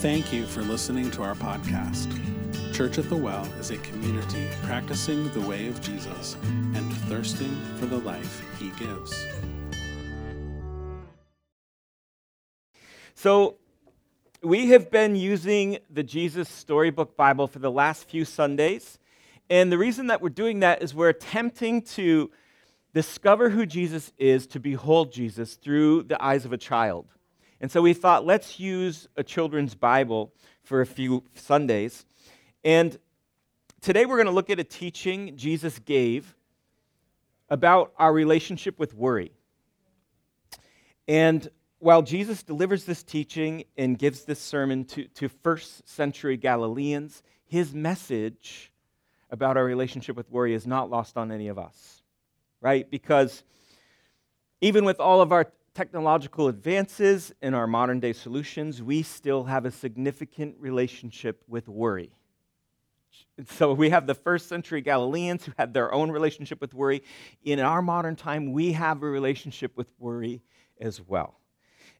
Thank you for listening to our podcast. Church at the Well is a community practicing the way of Jesus and thirsting for the life he gives. So, we have been using the Jesus Storybook Bible for the last few Sundays. And the reason that we're doing that is we're attempting to discover who Jesus is, to behold Jesus through the eyes of a child. And so we thought, let's use a children's Bible for a few Sundays. And today we're going to look at a teaching Jesus gave about our relationship with worry. And while Jesus delivers this teaching and gives this sermon to, to first century Galileans, his message about our relationship with worry is not lost on any of us, right? Because even with all of our technological advances in our modern day solutions, we still have a significant relationship with worry. So we have the first century Galileans who had their own relationship with worry. In our modern time, we have a relationship with worry as well.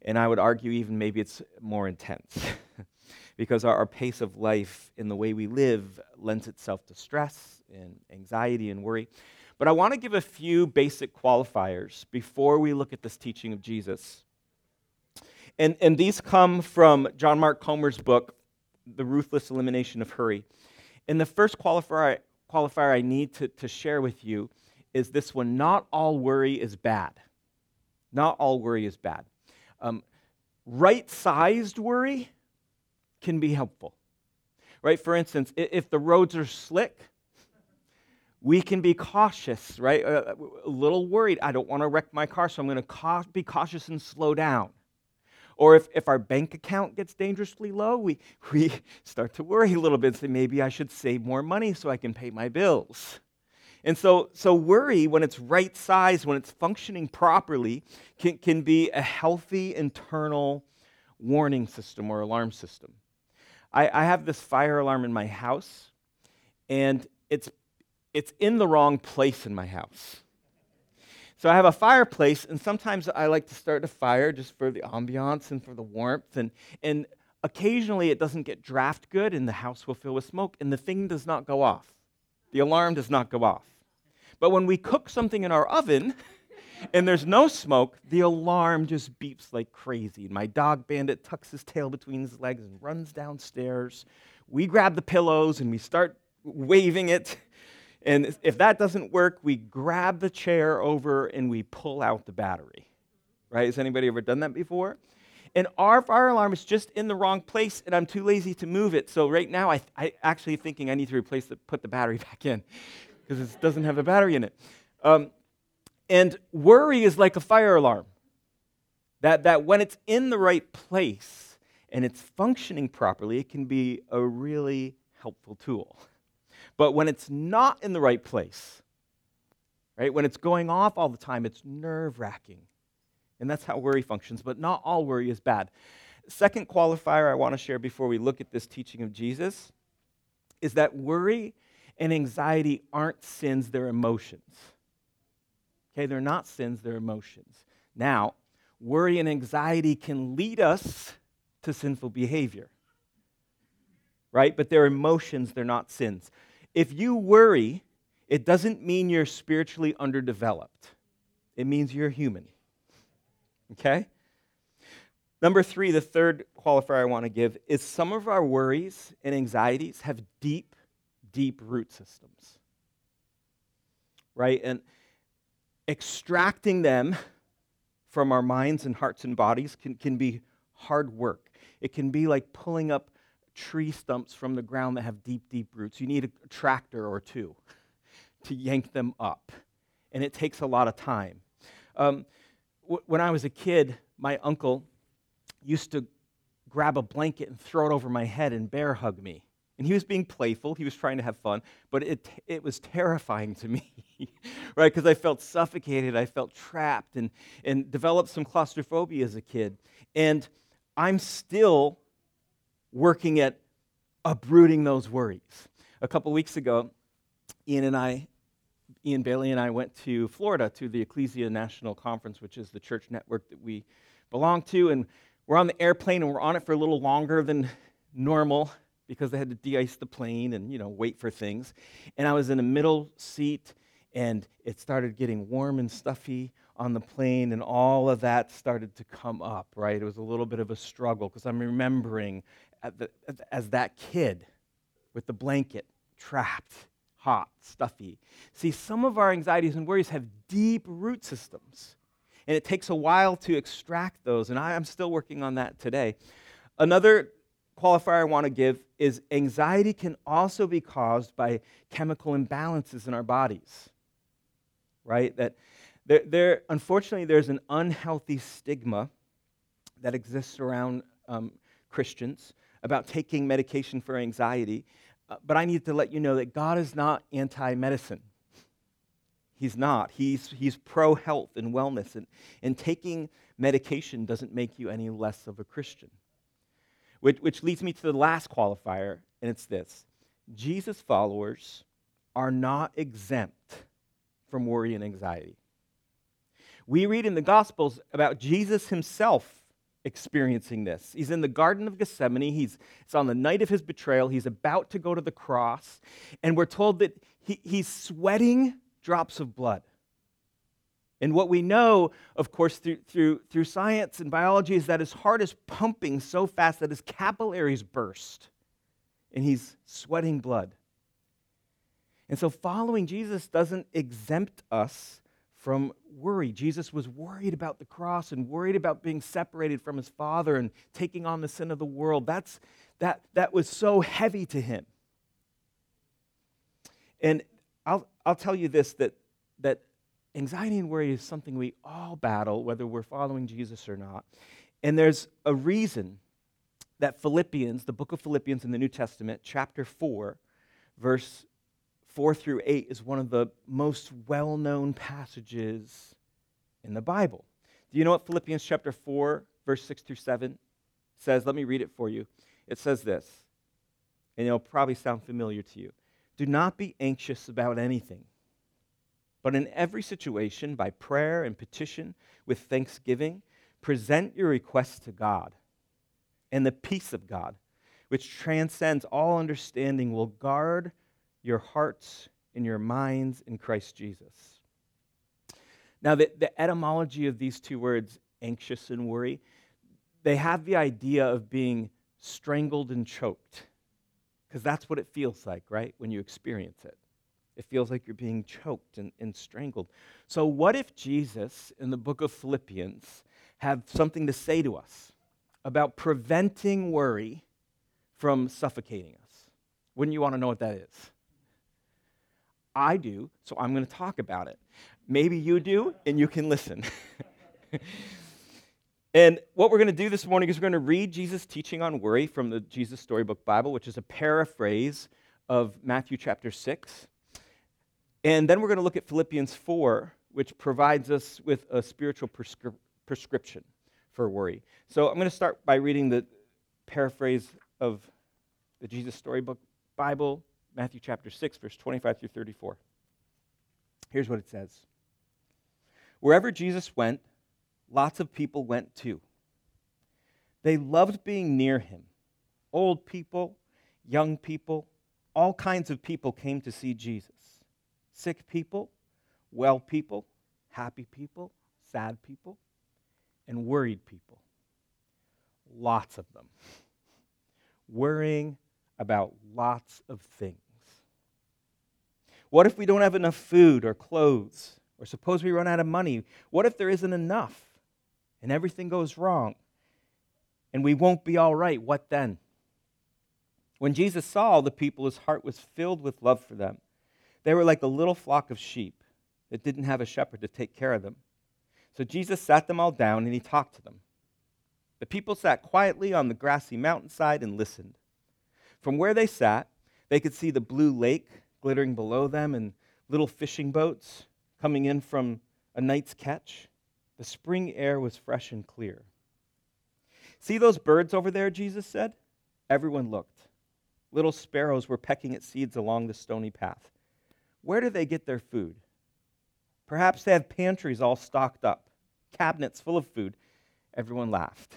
And I would argue, even maybe it's more intense because our, our, pace of life and the way we live lends itself to stress and anxiety and worry. But I want to give a few basic qualifiers before we look at this teaching of Jesus. And, and these come from John Mark Comer's book, The Ruthless Elimination of Hurry. And the first qualifier, qualifier I need to, to share with you is this one not all worry is bad. Not all worry is bad. Um, right sized worry can be helpful. Right? For instance, if the roads are slick, we can be cautious, right? Uh, a little worried. I don't want to wreck my car, so I'm going to ca- be cautious and slow down. Or if, if our bank account gets dangerously low, we, we start to worry a little bit, say maybe I should save more money so I can pay my bills. And so, so worry, when it's right size, when it's functioning properly, can, can be a healthy internal warning system or alarm system. I, I have this fire alarm in my house, and it's, it's in the wrong place in my house. So I have a fireplace, and sometimes I like to start a fire just for the ambiance and for the warmth. And, and occasionally it doesn't get draft good, and the house will fill with smoke, and the thing does not go off. The alarm does not go off. But when we cook something in our oven and there's no smoke, the alarm just beeps like crazy. My dog bandit tucks his tail between his legs and runs downstairs. We grab the pillows and we start waving it. And if that doesn't work, we grab the chair over and we pull out the battery. Right? Has anybody ever done that before? And our fire alarm is just in the wrong place, and I'm too lazy to move it. So right now, I, I actually thinking I need to replace the, put the battery back in because it doesn't have a battery in it. Um, and worry is like a fire alarm. That, that when it's in the right place and it's functioning properly, it can be a really helpful tool. But when it's not in the right place, right, when it's going off all the time, it's nerve wracking. And that's how worry functions. But not all worry is bad. Second qualifier I want to share before we look at this teaching of Jesus is that worry and anxiety aren't sins, they're emotions. Okay, they're not sins, they're emotions. Now, worry and anxiety can lead us to sinful behavior, right? But they're emotions, they're not sins. If you worry, it doesn't mean you're spiritually underdeveloped, it means you're human. Okay? Number three, the third qualifier I want to give is some of our worries and anxieties have deep deep root systems. Right? And extracting them from our minds and hearts and bodies can, can be hard work. It can be like pulling up tree stumps from the ground that have deep, deep roots. You need a tractor or two to yank them up, and it takes a lot of time. Um, w- when I was a kid, my uncle used to grab a blanket and throw it over my head and bear hug me. And he was being playful, he was trying to have fun, but it, it was terrifying to me, right? Because I felt suffocated, I felt trapped, and, and developed some claustrophobia as a kid. And I'm still working at uprooting those worries. A couple weeks ago, Ian and I, Ian Bailey and I went to Florida to the Ecclesia National Conference, which is the church network that we belong to. And we're on the airplane and we're on it for a little longer than normal because they had to de-ice the plane and you know wait for things. And I was in a middle seat, and it started getting warm and stuffy on the plane, and all of that started to come up. Right, it was a little bit of a struggle because I'm remembering the, as that kid with the blanket trapped, hot, stuffy. See, some of our anxieties and worries have deep root systems. And it takes a while to extract those, and I am still working on that today. Another qualifier I want to give is anxiety can also be caused by chemical imbalances in our bodies. Right? That there, there unfortunately, there's an unhealthy stigma that exists around um, Christians about taking medication for anxiety. Uh, but I need to let you know that God is not anti medicine. He's not. He's, he's pro health and wellness. And, and taking medication doesn't make you any less of a Christian. Which, which leads me to the last qualifier, and it's this Jesus followers are not exempt from worry and anxiety. We read in the Gospels about Jesus himself experiencing this. He's in the Garden of Gethsemane. He's, it's on the night of his betrayal. He's about to go to the cross. And we're told that he, he's sweating drops of blood. And what we know, of course, through, through, through science and biology is that his heart is pumping so fast that his capillaries burst and he's sweating blood. And so following Jesus doesn't exempt us from worry. Jesus was worried about the cross and worried about being separated from his Father and taking on the sin of the world. That's, that, that was so heavy to him. And I'll, I'll tell you this that, that anxiety and worry is something we all battle, whether we're following Jesus or not. And there's a reason that Philippians, the book of Philippians in the New Testament, chapter 4, verse 4 through 8, is one of the most well known passages in the Bible. Do you know what Philippians chapter 4, verse 6 through 7 says? Let me read it for you. It says this, and it'll probably sound familiar to you. Do not be anxious about anything but in every situation, by prayer and petition, with thanksgiving, present your requests to God. And the peace of God, which transcends all understanding, will guard your hearts and your minds in Christ Jesus. Now, the, the etymology of these two words, anxious and worry, they have the idea of being strangled and choked, because that's what it feels like, right, when you experience it. It feels like you're being choked and, and strangled. So, what if Jesus in the book of Philippians had something to say to us about preventing worry from suffocating us? Wouldn't you want to know what that is? I do, so I'm going to talk about it. Maybe you do, and you can listen. and what we're going to do this morning is we're going to read Jesus' teaching on worry from the Jesus Storybook Bible, which is a paraphrase of Matthew chapter 6. And then we're going to look at Philippians 4, which provides us with a spiritual prescri- prescription for worry. So I'm going to start by reading the paraphrase of the Jesus Storybook Bible, Matthew chapter 6, verse 25 through 34. Here's what it says Wherever Jesus went, lots of people went too. They loved being near him. Old people, young people, all kinds of people came to see Jesus sick people, well people, happy people, sad people, and worried people. Lots of them. Worrying about lots of things. What if we don't have enough food or clothes? Or suppose we run out of money? What if there isn't enough and everything goes wrong and we won't be all right? What then? When Jesus saw the people, his heart was filled with love for them they were like a little flock of sheep that didn't have a shepherd to take care of them. So Jesus sat them all down and he talked to them. The people sat quietly on the grassy mountainside and listened. From where they sat, they could see the blue lake glittering below them and little fishing boats coming in from a night's catch. The spring air was fresh and clear. See those birds over there, Jesus said? Everyone looked. Little sparrows were pecking at seeds along the stony path. Where do they get their food? Perhaps they have pantries all stocked up, cabinets full of food. Everyone laughed.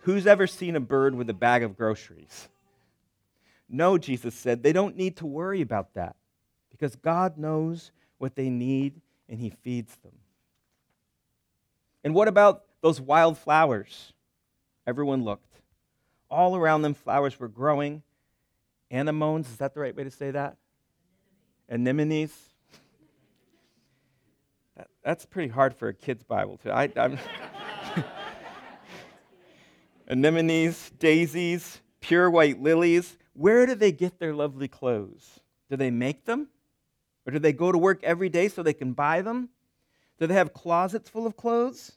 Who's ever seen a bird with a bag of groceries? No, Jesus said, they don't need to worry about that because God knows what they need and He feeds them. And what about those wild flowers? Everyone looked. All around them, flowers were growing. Anemones, is that the right way to say that? Anemones. That, that's pretty hard for a kid's Bible, too. I, I'm Anemones, daisies, pure white lilies. Where do they get their lovely clothes? Do they make them? Or do they go to work every day so they can buy them? Do they have closets full of clothes?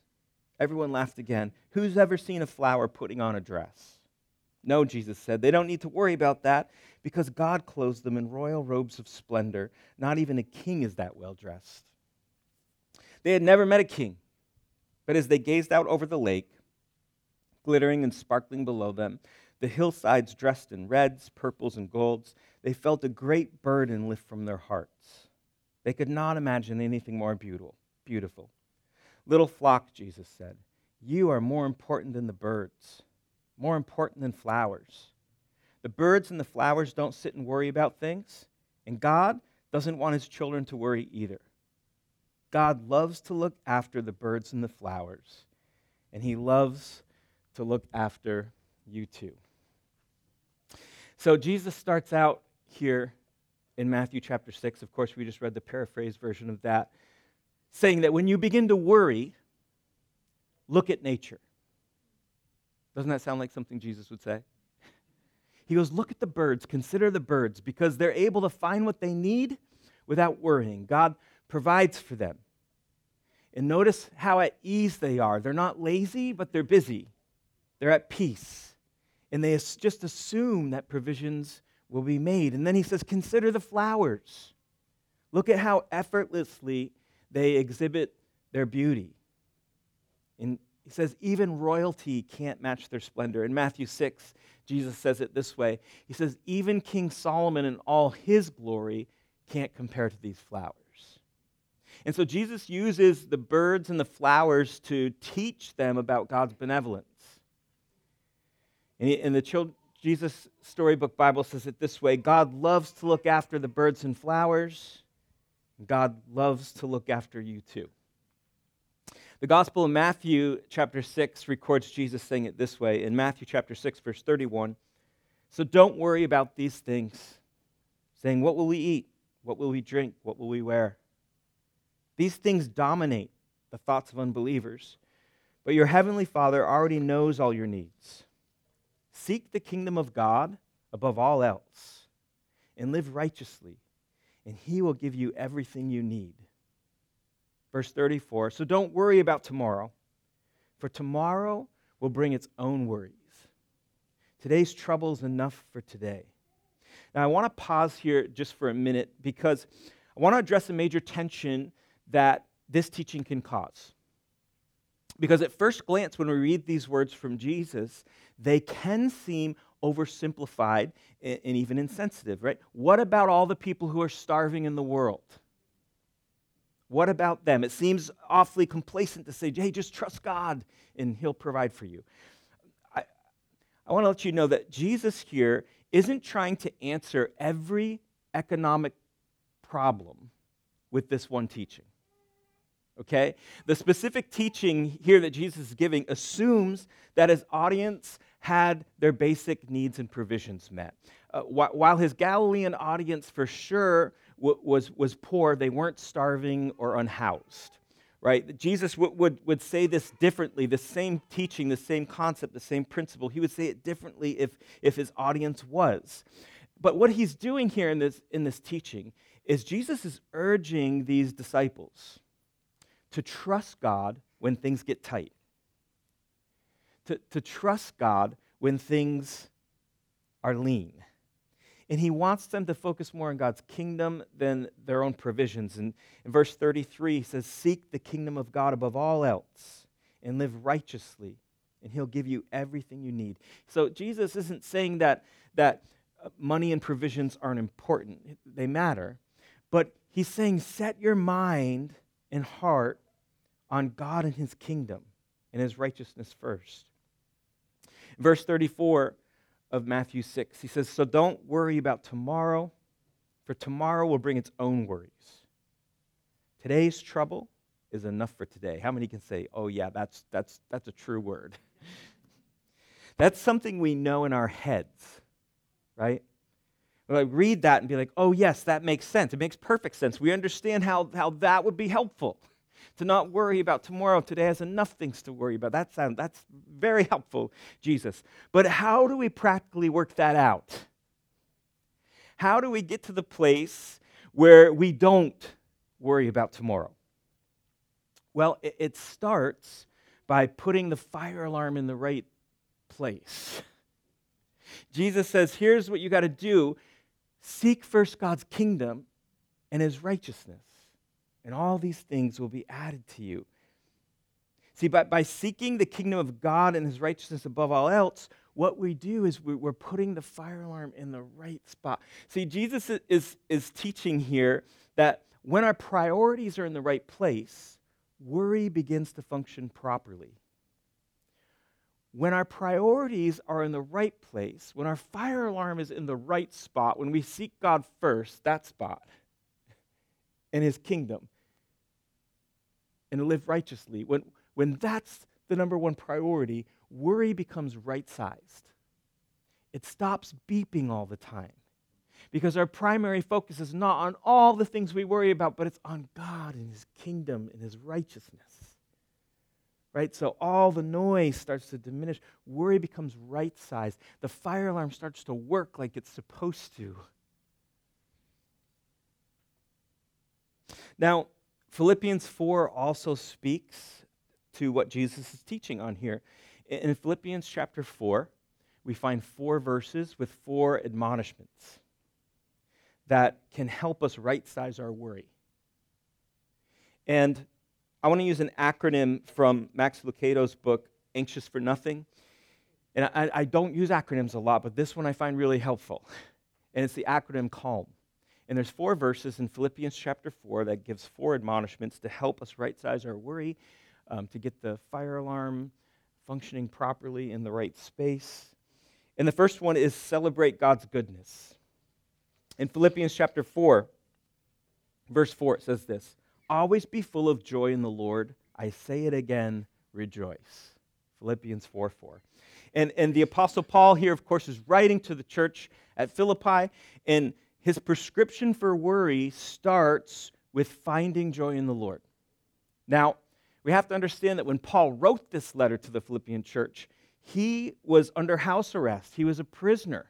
Everyone laughed again. Who's ever seen a flower putting on a dress? No, Jesus said. They don't need to worry about that because God clothes them in royal robes of splendor. Not even a king is that well dressed. They had never met a king, but as they gazed out over the lake, glittering and sparkling below them, the hillsides dressed in reds, purples, and golds, they felt a great burden lift from their hearts. They could not imagine anything more beautiful. Beautiful. Little flock, Jesus said, you are more important than the birds, more important than flowers. The birds and the flowers don't sit and worry about things, and God doesn't want his children to worry either. God loves to look after the birds and the flowers, and he loves to look after you too. So Jesus starts out here in Matthew chapter 6. Of course, we just read the paraphrase version of that, saying that when you begin to worry, look at nature. Doesn't that sound like something Jesus would say? He goes, Look at the birds, consider the birds, because they're able to find what they need without worrying. God provides for them. And notice how at ease they are. They're not lazy, but they're busy. They're at peace. And they just assume that provisions will be made. And then he says, Consider the flowers. Look at how effortlessly they exhibit their beauty. And he says, Even royalty can't match their splendor. In Matthew 6, Jesus says it this way He says, Even King Solomon in all his glory can't compare to these flowers. And so Jesus uses the birds and the flowers to teach them about God's benevolence. And the Jesus Storybook Bible says it this way God loves to look after the birds and flowers. God loves to look after you too. The Gospel of Matthew, chapter 6, records Jesus saying it this way in Matthew chapter 6, verse 31. So don't worry about these things, saying, What will we eat? What will we drink? What will we wear? These things dominate the thoughts of unbelievers. But your heavenly Father already knows all your needs. Seek the kingdom of God above all else and live righteously, and he will give you everything you need. Verse 34 So don't worry about tomorrow, for tomorrow will bring its own worries. Today's trouble is enough for today. Now, I want to pause here just for a minute because I want to address a major tension that this teaching can cause. Because at first glance, when we read these words from Jesus, they can seem oversimplified and even insensitive, right? What about all the people who are starving in the world? What about them? It seems awfully complacent to say, hey, just trust God and He'll provide for you. I, I want to let you know that Jesus here isn't trying to answer every economic problem with this one teaching okay? The specific teaching here that Jesus is giving assumes that his audience had their basic needs and provisions met. Uh, wh- while his Galilean audience for sure w- was, was poor, they weren't starving or unhoused. Right? Jesus w- would, would say this differently, the same teaching, the same concept, the same principle. He would say it differently if, if his audience was. But what he's doing here in this, in this teaching is Jesus is urging these disciples to trust God when things get tight, to, to trust God when things are lean. And he wants them to focus more on God's kingdom than their own provisions. And in verse 33, he says, Seek the kingdom of God above all else and live righteously, and he'll give you everything you need. So Jesus isn't saying that, that uh, money and provisions aren't important, they matter. But he's saying, Set your mind and heart on God and his kingdom and his righteousness first. Verse 34 of Matthew 6, he says, So don't worry about tomorrow, for tomorrow will bring its own worries. Today's trouble is enough for today. How many can say, Oh, yeah, that's, that's, that's a true word? that's something we know in our heads, right? I read that and be like, oh, yes, that makes sense. It makes perfect sense. We understand how, how that would be helpful to not worry about tomorrow. Today has enough things to worry about. That sound, that's very helpful, Jesus. But how do we practically work that out? How do we get to the place where we don't worry about tomorrow? Well, it, it starts by putting the fire alarm in the right place. Jesus says, here's what you got to do Seek first God's kingdom and his righteousness, and all these things will be added to you. See, by, by seeking the kingdom of God and his righteousness above all else, what we do is we're putting the fire alarm in the right spot. See, Jesus is, is teaching here that when our priorities are in the right place, worry begins to function properly when our priorities are in the right place, when our fire alarm is in the right spot, when we seek God first, that spot, in His kingdom, and live righteously, when, when that's the number one priority, worry becomes right sized. It stops beeping all the time because our primary focus is not on all the things we worry about, but it's on God and His kingdom and His righteousness right? So all the noise starts to diminish. Worry becomes right sized. The fire alarm starts to work like it's supposed to. Now, Philippians 4 also speaks to what Jesus is teaching on here. In Philippians chapter 4, we find four verses with four admonishments that can help us right size our worry. And I want to use an acronym from Max Lucado's book, Anxious for Nothing. And I, I, don't use acronyms a lot, but this one I find really helpful. And it's the acronym CALM. And there's four verses in Philippians chapter 4 that gives four admonishments to help us right size our worry, um, to get the fire alarm functioning properly in the right space. And the first one is celebrate God's goodness. In Philippians chapter 4, verse 4, it says this Always be full of joy in the Lord. I say it again, rejoice. Philippians 4 4. And, and the Apostle Paul here, of course, is writing to the church at Philippi, and his prescription for worry starts with finding joy in the Lord. Now, we have to understand that when Paul wrote this letter to the Philippian church, he was under house arrest, he was a prisoner.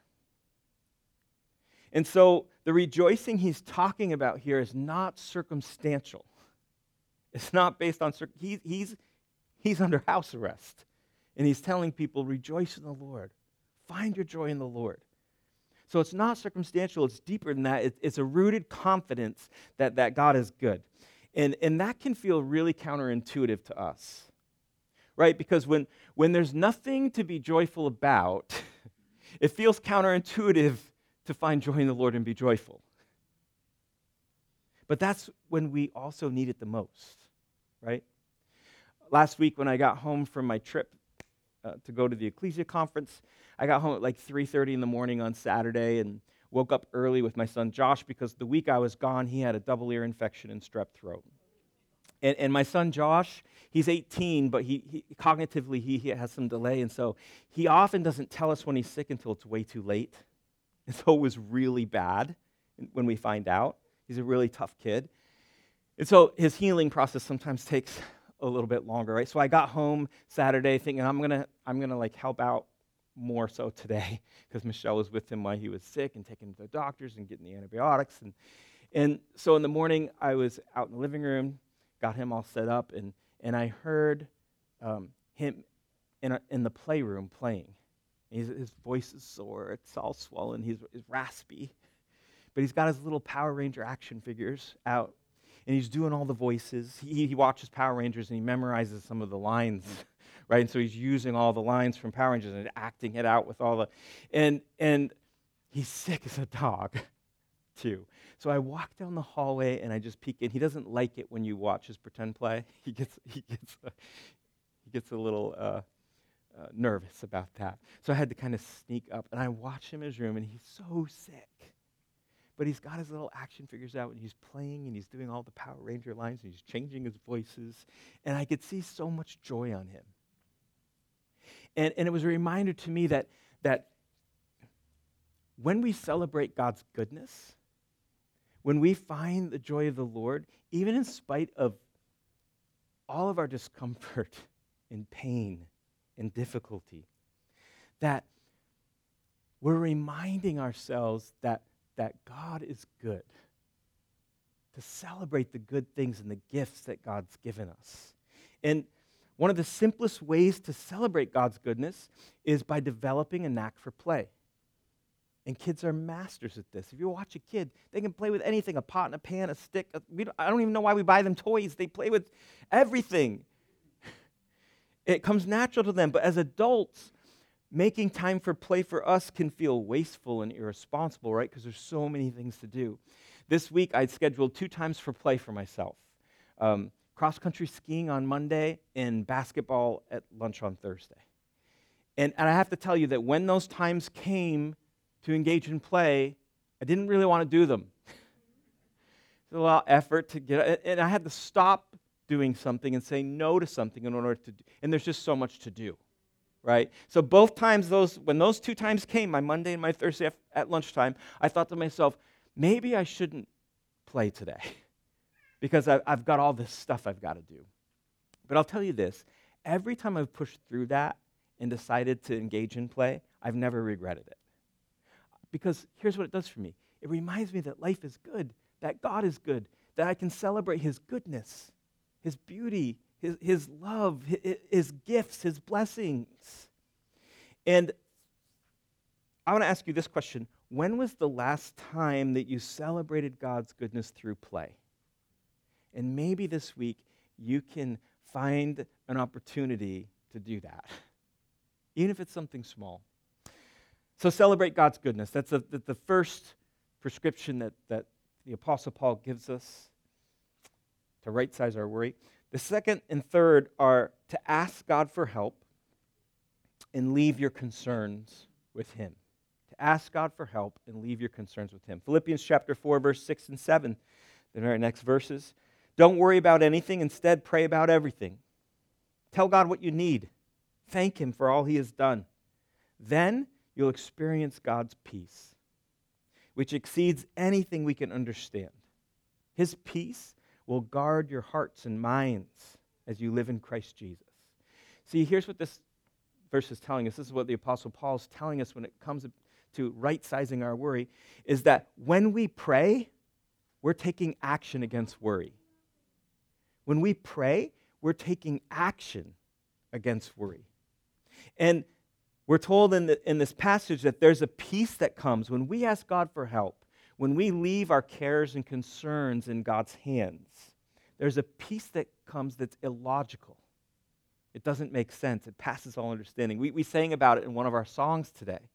And so the rejoicing he's talking about here is not circumstantial. It's not based on, he, he's, he's under house arrest. And he's telling people, rejoice in the Lord. Find your joy in the Lord. So it's not circumstantial, it's deeper than that. It, it's a rooted confidence that, that God is good. And, and that can feel really counterintuitive to us, right? Because when, when there's nothing to be joyful about, it feels counterintuitive to find joy in the Lord and be joyful. But that's when we also need it the most, right? Last week when I got home from my trip uh, to go to the Ecclesia conference, I got home at like 3:30 in the morning on Saturday and woke up early with my son Josh because the week I was gone, he had a double ear infection and strep throat. And, and my son Josh, he's 18, but he, he cognitively he, he has some delay, and so he often doesn't tell us when he's sick until it's way too late. And so it was really bad when we find out. He's a really tough kid. And so his healing process sometimes takes a little bit longer, right? So I got home Saturday thinking I'm gonna I'm gonna like help out more so today because Michelle was with him while he was sick and taking him to the doctors and getting the antibiotics and and so in the morning I was out in the living room, got him all set up, and and I heard um, him in a, in the playroom playing. He's, his voice is sore, it's all swollen, he's, he's raspy. But he's got his little Power Ranger action figures out, and he's doing all the voices. He, he watches Power Rangers and he memorizes some of the lines, right? And so he's using all the lines from Power Rangers and acting it out with all the. And, and he's sick as a dog, too. So I walk down the hallway and I just peek in. He doesn't like it when you watch his pretend play. He gets, he gets, a, he gets a little. Uh, uh, nervous about that. So I had to kind of sneak up. And I watch him in his room, and he's so sick. But he's got his little action figures out, and he's playing, and he's doing all the Power Ranger lines, and he's changing his voices. And I could see so much joy on him. And, and it was a reminder to me that, that when we celebrate God's goodness, when we find the joy of the Lord, even in spite of all of our discomfort and pain and difficulty, that we're reminding ourselves that, that God is good, to celebrate the good things and the gifts that God's given us. And one of the simplest ways to celebrate God's goodness is by developing a knack for play. And kids are masters at this. If you watch a kid, they can play with anything a pot and a pan, a stick. A, don't, I don't even know why we buy them toys. They play with everything. It comes natural to them. But as adults, making time for play for us can feel wasteful and irresponsible, right? Because there's so many things to do. This week, I'd scheduled two times for play for myself um, cross country skiing on Monday and basketball at lunch on Thursday. And, and I have to tell you that when those times came, to engage in play, I didn't really want to do them. it's a lot of effort to get, and I had to stop doing something and say no to something in order to and there's just so much to do, right? So both times those, when those two times came, my Monday and my Thursday at lunchtime, I thought to myself, maybe I shouldn't play today because I've got all this stuff I've got to do. But I'll tell you this every time I've pushed through that and decided to engage in play, I've never regretted it. Because here's what it does for me it reminds me that life is good, that God is good, that I can celebrate His goodness, His beauty, His, his love, his, his gifts, His blessings. And I want to ask you this question When was the last time that you celebrated God's goodness through play? And maybe this week you can find an opportunity to do that, even if it's something small. So celebrate God's goodness. That's the, the, first prescription that, that the Apostle Paul gives us to right size our worry. The second and third are to ask God for help and leave your concerns with Him. To ask God for help and leave your concerns with Him. Philippians chapter 4, verse 6 and 7, the very next verses. Don't worry about anything, instead, pray about everything. Tell God what you need. Thank Him for all He has done. Then you'll experience God's peace, which exceeds anything we can understand. His peace will guard your hearts and minds as you live in Christ Jesus. See, here's what this verse is telling us. This is what the Apostle Paul is telling us when it comes to right sizing our worry is that when we pray, we're taking action against worry. When we pray, we're taking action against worry. And we're told in, the, in this passage that there's a peace that comes when we ask God for help, when we leave our cares and concerns in God's hands. There's a peace that comes that's illogical. It doesn't make sense. It passes all understanding. We, we sang about it in one of our songs today.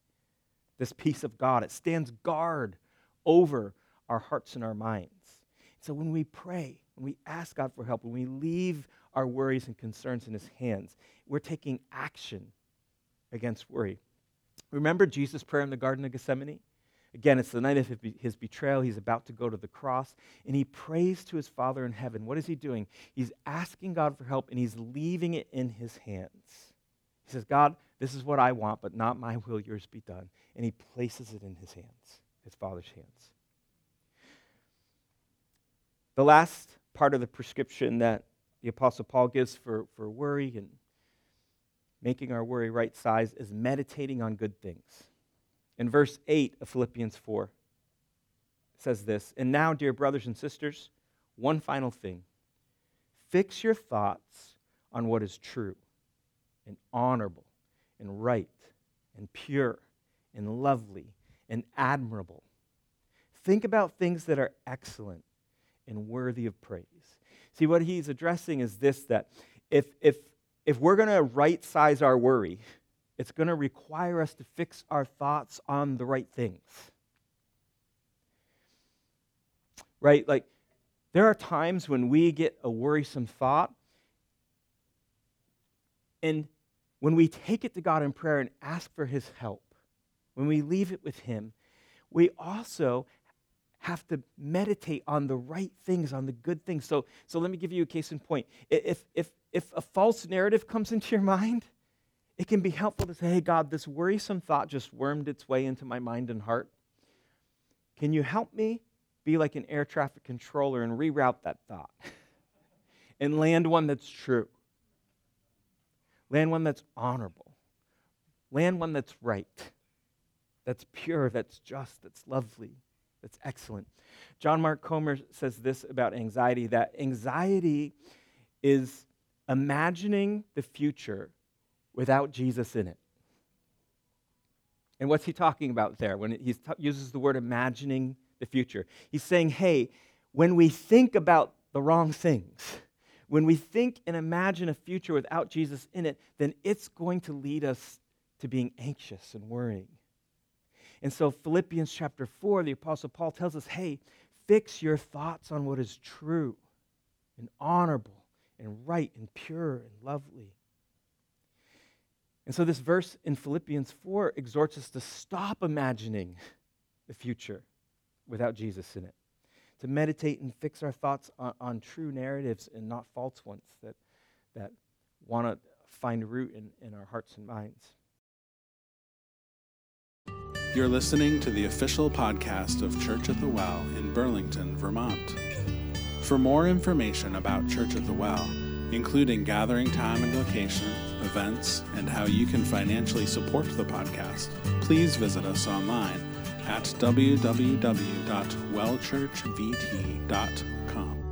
This peace of God, it stands guard over our hearts and our minds. So when we pray, when we ask God for help, when we leave our worries and concerns in His hands, we're taking action against worry. Remember Jesus' prayer in the Garden of Gethsemane? Again, it's the night of his betrayal. He's about to go to the cross, and he prays to his Father in heaven. What is he doing? He's asking God for help, and he's leaving it in his hands. He says, God, this is what I want, but not my will, yours be done. And he places it in his hands, his Father's hands. The last part of the prescription that the Apostle Paul gives for, for worry and making our worry right size is meditating on good things. In verse 8 of Philippians 4, says this And now, dear brothers and sisters, one final thing. Fix your thoughts on what is true and honorable and right and pure and lovely and admirable. Think about things that are excellent and worthy of praise. See, what he's addressing is this that if, if if we're going to right size our worry, it's going to require us to fix our thoughts on the right things. Right? Like, there are times when we get a worrisome thought, and when we take it to God in prayer and ask for His help, when we leave it with Him, we also have to meditate on the right things, on the good things. So, so let me give you a case in point. If, if, if a false narrative comes into your mind, it can be helpful to say, hey, God, this worrisome thought just wormed its way into my mind and heart. Can you help me be like an air traffic controller and reroute that thought and land one that's true? Land one that's honorable. Land one that's right, that's pure, that's just, that's lovely, that's excellent. John Mark Comer says this about anxiety that anxiety is imagining the future without Jesus in it. And what's he talking about there when he t- uses the word imagining the future? He's saying, hey, when we think about the wrong things, when we think and imagine a future without Jesus in it, then it's going to lead us to being anxious and worrying. And so, Philippians chapter 4, the Apostle Paul tells us hey, fix your thoughts on what is true and honorable and right and pure and lovely. And so, this verse in Philippians 4 exhorts us to stop imagining the future without Jesus in it, to meditate and fix our thoughts on, on true narratives and not false ones that, that want to find root in, in our hearts and minds. You're listening to the official podcast of Church at the Well in Burlington, Vermont. For more information about Church at the Well, including gathering time and location, events, and how you can financially support the podcast, please visit us online at www.wellchurchvt.com.